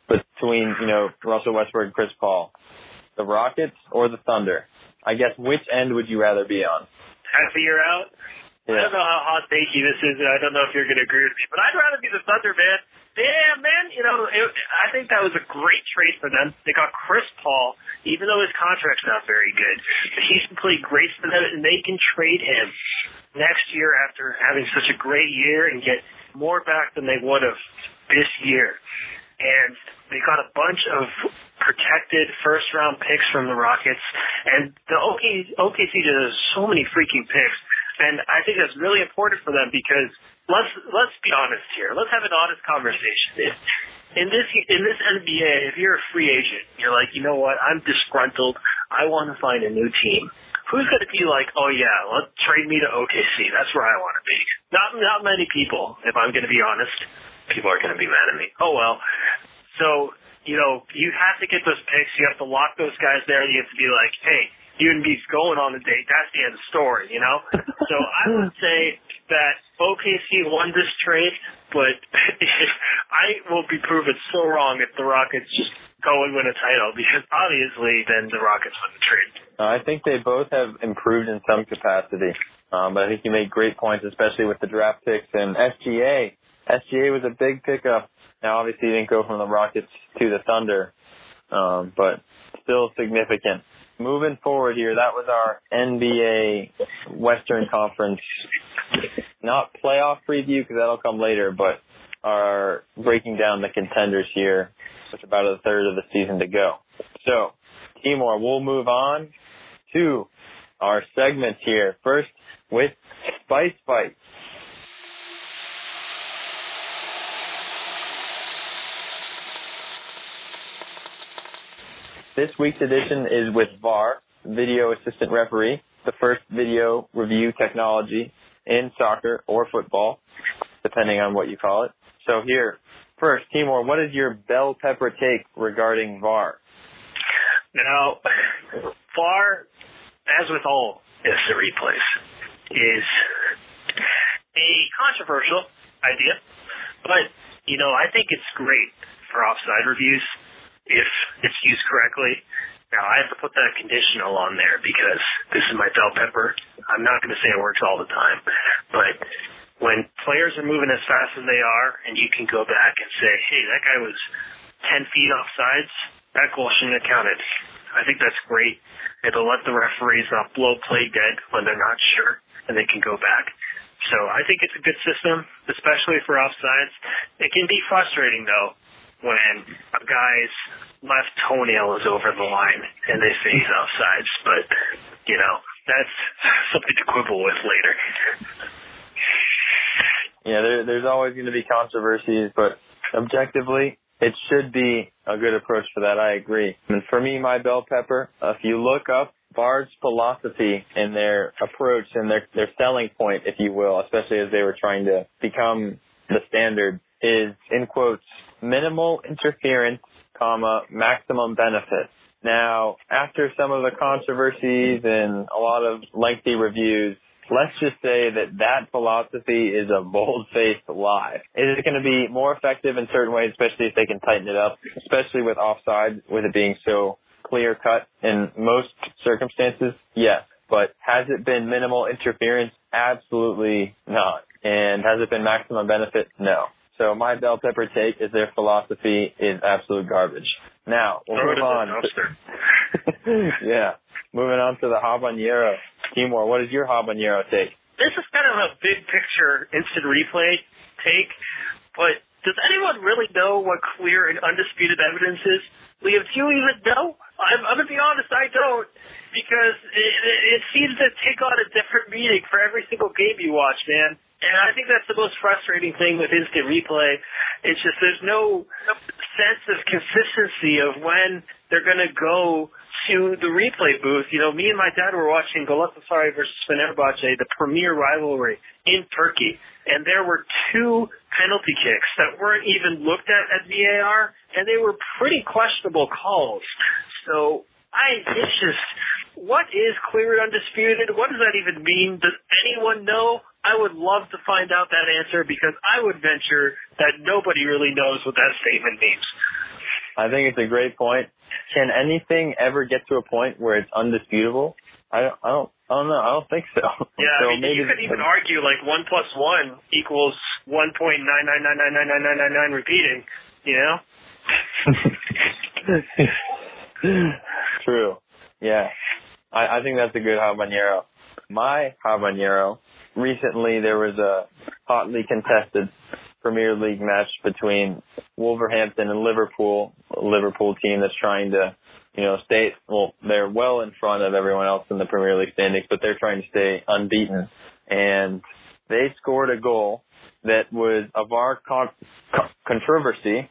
between, you know, Russell Westbrook and Chris Paul? The Rockets or the Thunder? I guess which end would you rather be on? Half a year out? Yeah. I don't know how hot takey this is, and I don't know if you're going to agree with me, but I'd rather be the Thunder, man. You know, it, I think that was a great trade for them. They got Chris Paul, even though his contract's not very good. He's played great for them, and they can trade him next year after having such a great year and get more back than they would have this year. And they got a bunch of protected first round picks from the Rockets, and the OK, OKC does so many freaking picks and I think that's really important for them because let's let's be honest here. Let's have an honest conversation. In this in this NBA, if you're a free agent, you're like, you know what? I'm disgruntled. I want to find a new team. Who's going to be like, oh yeah, let's trade me to OKC. That's where I want to be. Not not many people. If I'm going to be honest, people are going to be mad at me. Oh well. So you know, you have to get those picks. You have to lock those guys there. You have to be like, hey, you and me's going on a date. That's the end of the story, you know? so I would say that OKC won this trade, but I will be proven so wrong if the Rockets just go and win a title because obviously then the Rockets win the trade. I think they both have improved in some capacity. Um, but I think you made great points, especially with the draft picks and SGA. SGA was a big pickup. Now, obviously, he didn't go from the Rockets to the Thunder, um, but still significant moving forward here, that was our NBA Western Conference, not playoff preview because that'll come later, but our breaking down the contenders here with about a third of the season to go. So, Timur, we'll move on to our segments here. First with Spice Bites. This week's edition is with VAR, Video Assistant Referee, the first video review technology in soccer or football, depending on what you call it. So here, first, Timur, what is your bell pepper take regarding VAR? Now, VAR, as with all instant replays, is a controversial idea, but you know I think it's great for offside reviews if it's used correctly. Now I have to put that conditional on there because this is my bell pepper. I'm not going to say it works all the time, but when players are moving as fast as they are, and you can go back and say, "Hey, that guy was 10 feet off sides. That goal shouldn't have counted." I think that's great. It'll let the referees not blow play dead when they're not sure, and they can go back. So I think it's a good system, especially for offsides. It can be frustrating though when a guy's left toenail is over the line and they say he's offsides, but you know that's something to quibble with later. Yeah, there, there's always going to be controversies, but objectively, it should be a good approach for that. I agree. And for me, my bell pepper, if you look up VAR's philosophy and their approach and their, their selling point, if you will, especially as they were trying to become the standard, is in quotes, minimal interference, comma, maximum benefit. Now, after some of the controversies and a lot of lengthy reviews, let's just say that that philosophy is a bold-faced lie. Is it going to be more effective in certain ways, especially if they can tighten it up, especially with offside, with it being so clear cut in most circumstances? Yes. But has it been minimal interference? Absolutely not. And has it been maximum benefit? No. So my bell pepper take is their philosophy is absolute garbage. Now we'll Throw move it in the on. dumpster. yeah, moving on to the habanero. Timur, what is your habanero take? This is kind of a big picture instant replay take, but does anyone really know what clear and undisputed evidence is? Liam, do you even know? I'm, I'm gonna be honest, I don't, because it, it, it seems to take on a different meaning for every single game you watch, man. And I think that's the most frustrating thing with instant replay. It's just there's no sense of consistency of when they're gonna go to the replay booth. You know, me and my dad were watching Galatasaray versus Fenerbahce, the premier rivalry in Turkey, and there were two penalty kicks that weren't even looked at at VAR, and they were pretty questionable calls. So I, it's just, what is clear and undisputed? What does that even mean? Does anyone know? I would love to find out that answer because I would venture that nobody really knows what that statement means. I think it's a great point. Can anything ever get to a point where it's undisputable? I don't, I don't, I don't know. I don't think so. Yeah, so I mean, maybe you could even argue like one plus one equals one point nine nine nine nine nine nine nine nine nine repeating. You know? True. Yeah. I, I think that's a good habanero. My habanero, recently there was a hotly contested Premier League match between Wolverhampton and Liverpool, a Liverpool team that's trying to, you know, stay, well, they're well in front of everyone else in the Premier League standings, but they're trying to stay unbeaten. And they scored a goal that was a VAR con- con- controversy,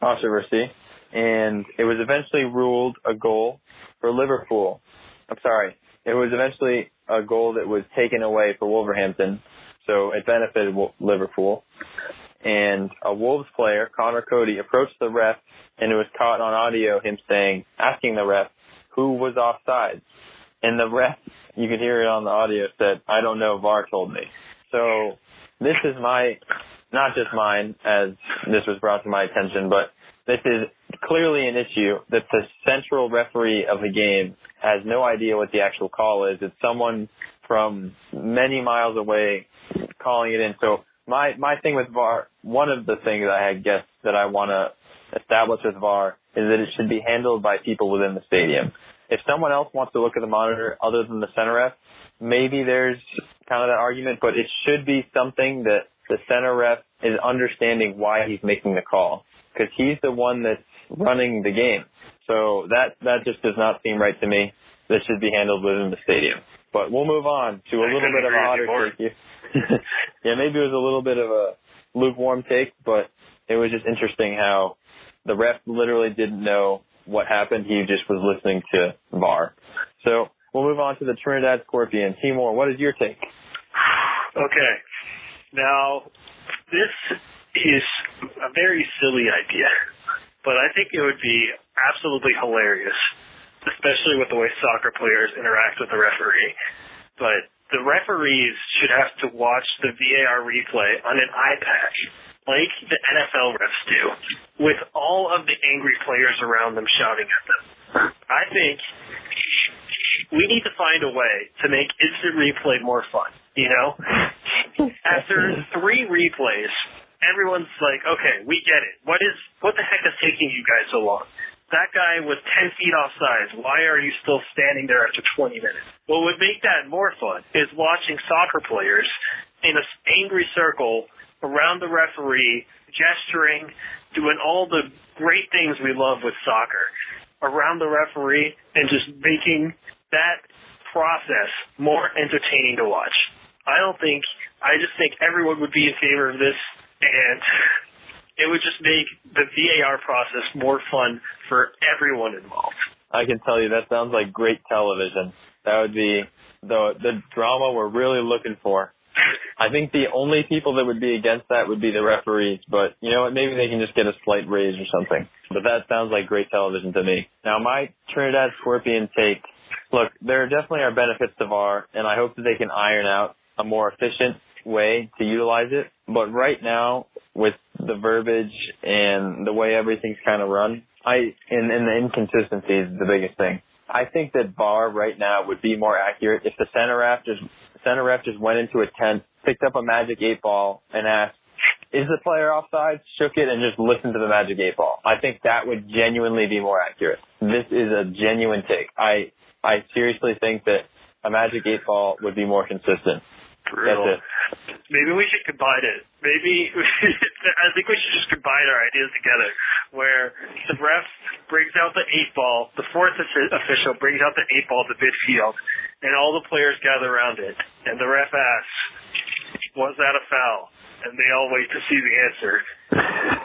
controversy, and it was eventually ruled a goal for Liverpool. I'm sorry, it was eventually a goal that was taken away for Wolverhampton, so it benefited Liverpool. And a Wolves player, Conor Coady, approached the ref, and it was caught on audio him saying, asking the ref who was offside. And the ref, you could hear it on the audio, said, "I don't know. VAR told me." So this is my, not just mine, as this was brought to my attention, but this is clearly an issue that the central referee of the game has no idea what the actual call is. It's someone from many miles away calling it in. So my my thing with VAR, one of the things I guess that I want to establish with VAR is that it should be handled by people within the stadium. If someone else wants to look at the monitor other than the center ref, maybe there's kind of that argument, but it should be something that the center ref is understanding why he's making the call because he's the one that's running the game. So that that just does not seem right to me. This should be handled within the stadium. But we'll move on to a I little bit of a hotter take. yeah, maybe it was a little bit of a lukewarm take, but it was just interesting how the ref literally didn't know what happened. He just was listening to VAR. So we'll move on to the Trinidad Scorpion. Timur, what is your take? Okay. Now, this is a very silly idea, but I think it would be absolutely hilarious, especially with the way soccer players interact with the referee. But the referees should have to watch the VAR replay on an iPad, like the NFL refs do, with all of the angry players around them shouting at them. I think we need to find a way to make instant replay more fun, you know? After three replays, everyone's like, okay, we get it. What is, what the heck is taking you guys so long? That guy was 10 feet offside. Why are you still standing there after 20 minutes? What would make that more fun is watching soccer players in an angry circle around the referee, gesturing, doing all the great things we love with soccer around the referee and just making that process more entertaining to watch. I don't think, I just think everyone would be in favor of this and it would just make the VAR process more fun for everyone involved. I can tell you that sounds like great television. That would be the the drama we're really looking for. I think the only people that would be against that would be the referees, but you know what? Maybe they can just get a slight raise or something. But that sounds like great television to me. Now, my Trinidad Scorpion take. Look, there definitely are benefits to VAR, and I hope that they can iron out a more efficient way to utilize it. But right now, with the verbiage and the way everything's kind of run, I and, and the inconsistency is the biggest thing. I think that VAR right now would be more accurate if the center ref just center just went into a tent, picked up a magic eight ball, and asked, "Is the player offside?" Shook it and just listened to the magic eight ball. I think that would genuinely be more accurate. This is a genuine take. I I seriously think that a magic eight ball would be more consistent. Brutal. Maybe we should combine it. Maybe I think we should just combine our ideas together, where the ref brings out the eight ball, the fourth official brings out the eight ball to midfield, and all the players gather around it, and the ref asks, "Was that a foul?" And they all wait to see the answer.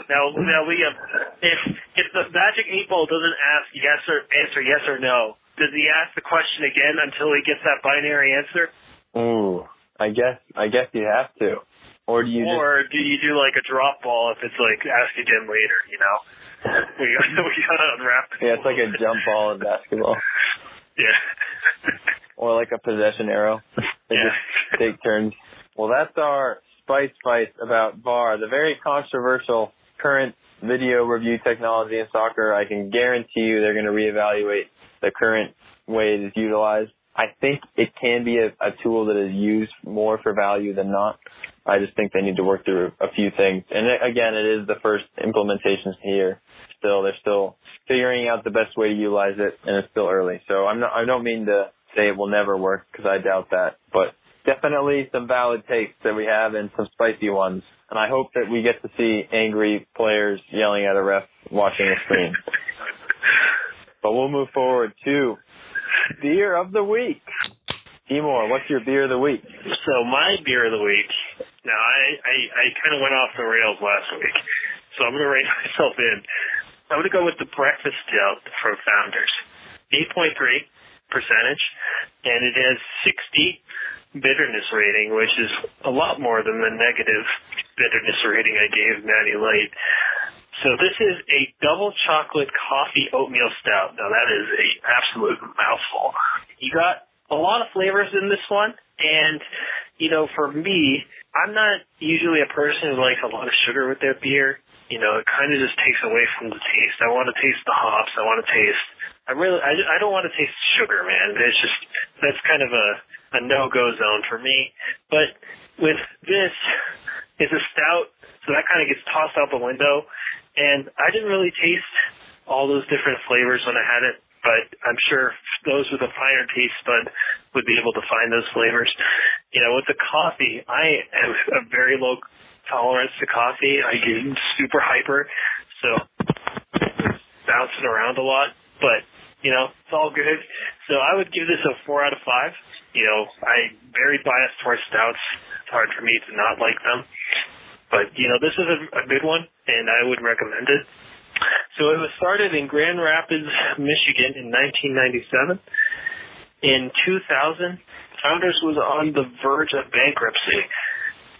Now, now, Liam, if if the magic eight ball doesn't ask yes or answer yes or no, does he ask the question again until he gets that binary answer? Ooh. I guess I guess you have to. Or do you or just, do you do like a drop ball if it's like ask again later, you know? we gotta, we gotta unwrap Yeah, it's like a jump ball in basketball. Yeah. or like a possession arrow. They yeah. just take turns. Well that's our spice spice about VAR, the very controversial current video review technology in soccer. I can guarantee you they're gonna reevaluate the current way it is utilized. I think it can be a, a tool that is used more for value than not. I just think they need to work through a few things. And again, it is the first implementations here. Still, they're still figuring out the best way to utilize it, and it's still early. So I'm not. I don't mean to say it will never work because I doubt that, but definitely some valid takes that we have and some spicy ones. And I hope that we get to see angry players yelling at a ref watching a screen. but we'll move forward to beer of the week. Timur, what's your beer of the week? So my beer of the week. Now I I, I kind of went off the rails last week, so I'm gonna rein myself in. I'm gonna go with the breakfast stout from Founders, 8.3 percentage, and it has 60 bitterness rating, which is a lot more than the negative bitterness rating I gave Natty Light. So this is a double chocolate coffee oatmeal stout. Now that is a absolute mouthful. You got a lot of flavors in this one, and you know, for me, I'm not usually a person who likes a lot of sugar with their beer. You know, it kind of just takes away from the taste. I want to taste the hops. I want to taste. I really, I, I don't want to taste sugar, man. It's just that's kind of a a no go zone for me. But with this, it's a stout, so that kind of gets tossed out the window and I didn't really taste all those different flavors when I had it, but I'm sure those with a finer taste bud would be able to find those flavors. You know, with the coffee, I have a very low tolerance to coffee. I get super hyper, so bouncing around a lot, but you know, it's all good. So I would give this a four out of five. You know, I'm very biased towards stouts. It's hard for me to not like them. But, you know, this is a, a good one, and I would recommend it. So it was started in Grand Rapids, Michigan in 1997. In 2000, Founders was on the verge of bankruptcy,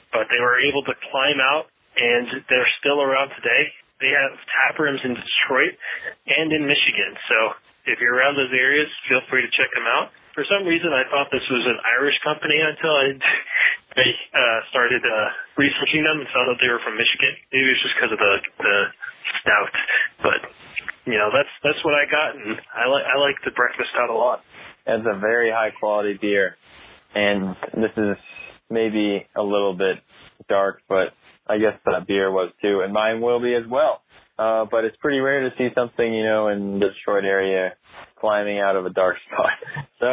but they were able to climb out, and they're still around today. They have tap rooms in Detroit and in Michigan. So if you're around those areas, feel free to check them out. For some reason, I thought this was an Irish company until I I uh, started uh, researching them and found out they were from Michigan. Maybe it's just because of the the stout, but you know that's that's what I got, and I like I like the breakfast stout a lot. It's a very high quality beer, and this is maybe a little bit dark, but I guess that beer was too, and mine will be as well. Uh, but it's pretty rare to see something, you know, in the Detroit area climbing out of a dark spot. So,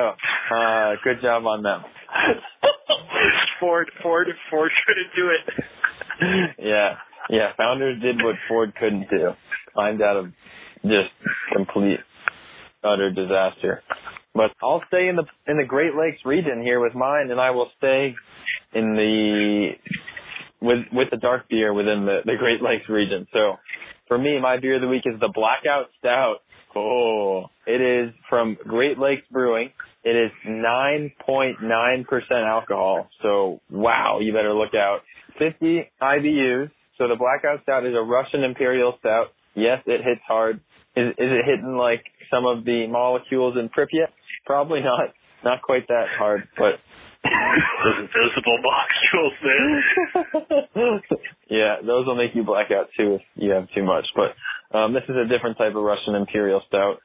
uh, good job on them. Ford, Ford, Ford couldn't do it. yeah, yeah. Founders did what Ford couldn't do. Climbed out of just complete, utter disaster. But I'll stay in the in the Great Lakes region here with mine, and I will stay in the with with the dark beer within the the Great Lakes region. So for me, my beer of the week is the Blackout Stout. Oh, it is from Great Lakes Brewing. It is 9.9% alcohol. So wow, you better look out. 50 IBUs. So the Blackout Stout is a Russian Imperial Stout. Yes, it hits hard. Is, is it hitting like some of the molecules in Pripyat? Probably not. Not quite that hard, but those invisible molecules there. yeah, those will make you black out too if you have too much. But um, this is a different type of Russian Imperial Stout.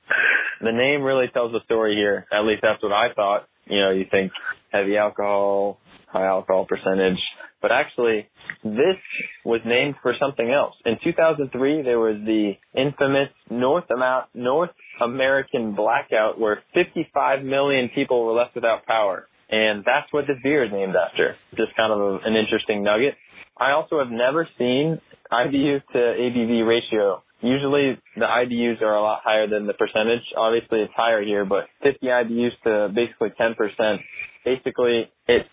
The name really tells the story here. At least that's what I thought. You know, you think heavy alcohol, high alcohol percentage. But actually, this was named for something else. In 2003, there was the infamous North, Amount, North American blackout where 55 million people were left without power. And that's what this beer is named after. Just kind of a, an interesting nugget. I also have never seen IBU to ABV ratio. Usually the IBUs are a lot higher than the percentage. Obviously it's higher here, but 50 IBUs to basically 10%. Basically it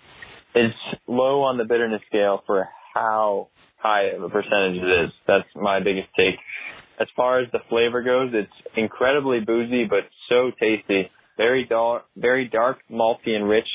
it's low on the bitterness scale for how high of a percentage it is. That's my biggest take. As far as the flavor goes, it's incredibly boozy, but so tasty. Very dark, very dark, malty and rich.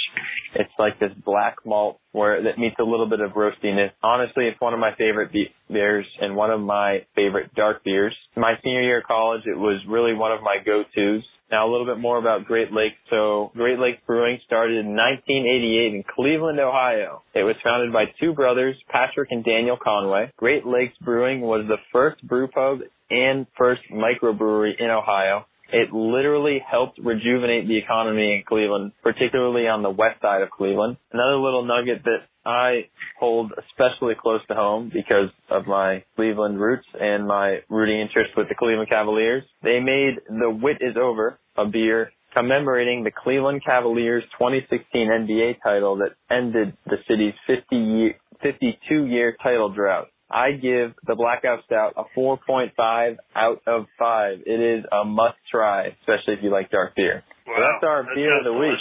It's like this black malt where that meets a little bit of roastiness. Honestly, it's one of my favorite be- beers and one of my favorite dark beers. My senior year of college, it was really one of my go-tos. Now a little bit more about Great Lakes. So Great Lakes Brewing started in 1988 in Cleveland, Ohio. It was founded by two brothers, Patrick and Daniel Conway. Great Lakes Brewing was the first brew pub and first microbrewery in Ohio. It literally helped rejuvenate the economy in Cleveland, particularly on the west side of Cleveland. Another little nugget that I hold especially close to home because of my Cleveland roots and my rooting interest with the Cleveland Cavaliers. They made the Wit is Over, a beer commemorating the Cleveland Cavaliers 2016 NBA title that ended the city's 50 year, 52 year title drought. I give the Blackout Stout a 4.5 out of 5. It is a must try, especially if you like dark beer. Wow, so that's our that beer of the week.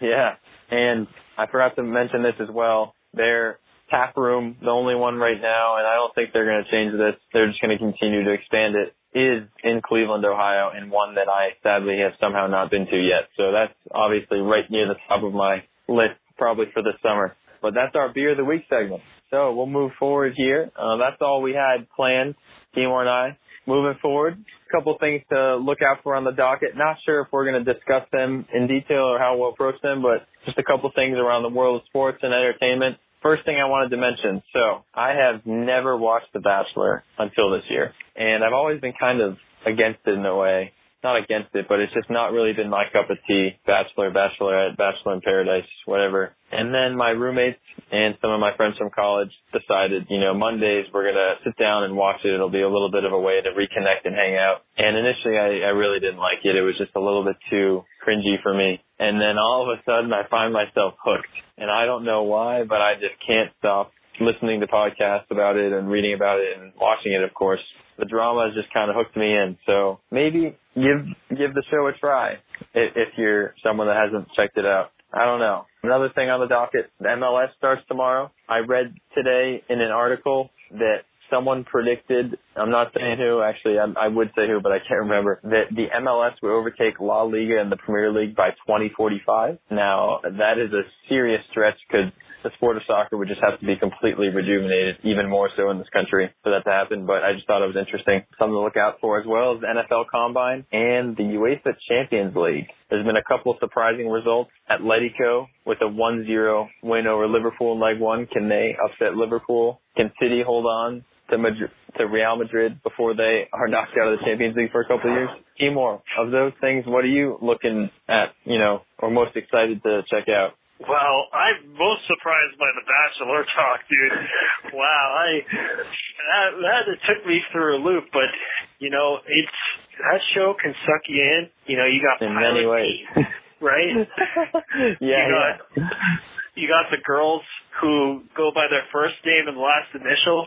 Yeah. And I forgot to mention this as well. Their tap room, the only one right now, and I don't think they're going to change this. They're just going to continue to expand it, is in Cleveland, Ohio, and one that I sadly have somehow not been to yet. So that's obviously right near the top of my list, probably for the summer. But that's our beer of the week segment. So we'll move forward here. Uh, that's all we had planned, Timur and I. Moving forward, a couple things to look out for on the docket. Not sure if we're going to discuss them in detail or how we'll approach them, but just a couple things around the world of sports and entertainment. First thing I wanted to mention. So I have never watched The Bachelor until this year, and I've always been kind of against it in a way not against it, but it's just not really been my cup of tea. Bachelor, Bachelorette, Bachelor in Paradise, whatever. And then my roommates and some of my friends from college decided, you know, Mondays we're gonna sit down and watch it. It'll be a little bit of a way to reconnect and hang out. And initially I, I really didn't like it. It was just a little bit too cringy for me. And then all of a sudden I find myself hooked. And I don't know why, but I just can't stop listening to podcasts about it and reading about it and watching it, of course the drama has just kind of hooked me in. So maybe give give the show a try if, if you're someone that hasn't checked it out. I don't know. Another thing on the docket, the MLS starts tomorrow. I read today in an article that someone predicted, I'm not saying who, actually, I, I would say who, but I can't remember, that the MLS would overtake La Liga and the Premier League by 2045. Now, that is a serious stretch because the sport of soccer would just have to be completely rejuvenated, even more so in this country for that to happen. But I just thought it was interesting. Something to look out for as well as the NFL Combine and the UEFA Champions League. There's been a couple of surprising results. Atletico with a 1-0 win over Liverpool in leg one. Can they upset Liverpool? Can City hold on to Madrid, to Real Madrid before they are knocked out of the Champions League for a couple of years? Timur, of those things, what are you looking at, you know, or most excited to check out? Well, I'm most surprised by the Bachelor talk, dude. Wow, I that that took me through a loop, but you know, it's that show can suck you in. You know, you got in many ways, right? yeah, you got, yeah. You got the girls who go by their first name and last initial,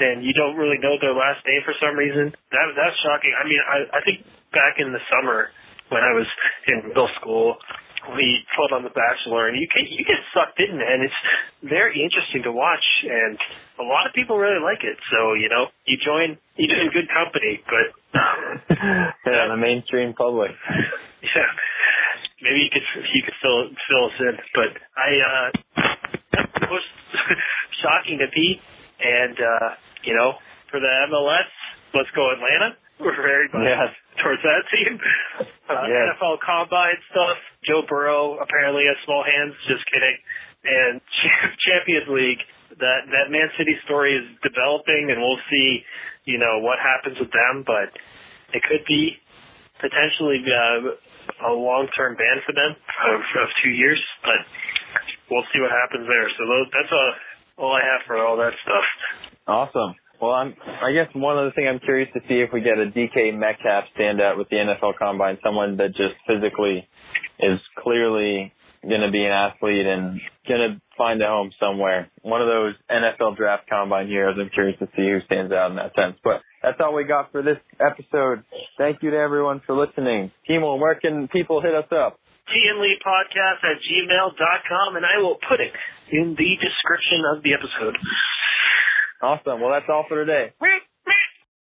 and you don't really know their last name for some reason. That that's shocking. I mean, I I think back in the summer when I was in middle school, we put on The Bachelor, and you get you get sucked in, and it's very interesting to watch, and a lot of people really like it. So you know, you join you join good company, but yeah, the mainstream public. Yeah, maybe you could you could fill fill us in, but I uh, was shocking to Pete, and uh, you know, for the MLS, let's go Atlanta. We're very biased yes. towards that team. Uh, yes. NFL Combine stuff. Joe Burrow apparently has small hands. Just kidding. And Champions League. That that Man City story is developing, and we'll see. You know what happens with them, but it could be potentially uh, a long-term ban for them of, of two years. But we'll see what happens there. So those, that's a, all I have for all that stuff. Awesome. Well, I'm, I guess one other thing I'm curious to see if we get a DK Metcalf standout with the NFL Combine, someone that just physically is clearly going to be an athlete and going to find a home somewhere. One of those NFL Draft Combine heroes. I'm curious to see who stands out in that sense. But that's all we got for this episode. Thank you to everyone for listening. Timo, where can people hit us up? Podcast at gmail.com, and I will put it in the description of the episode. Awesome. Well, that's all for today.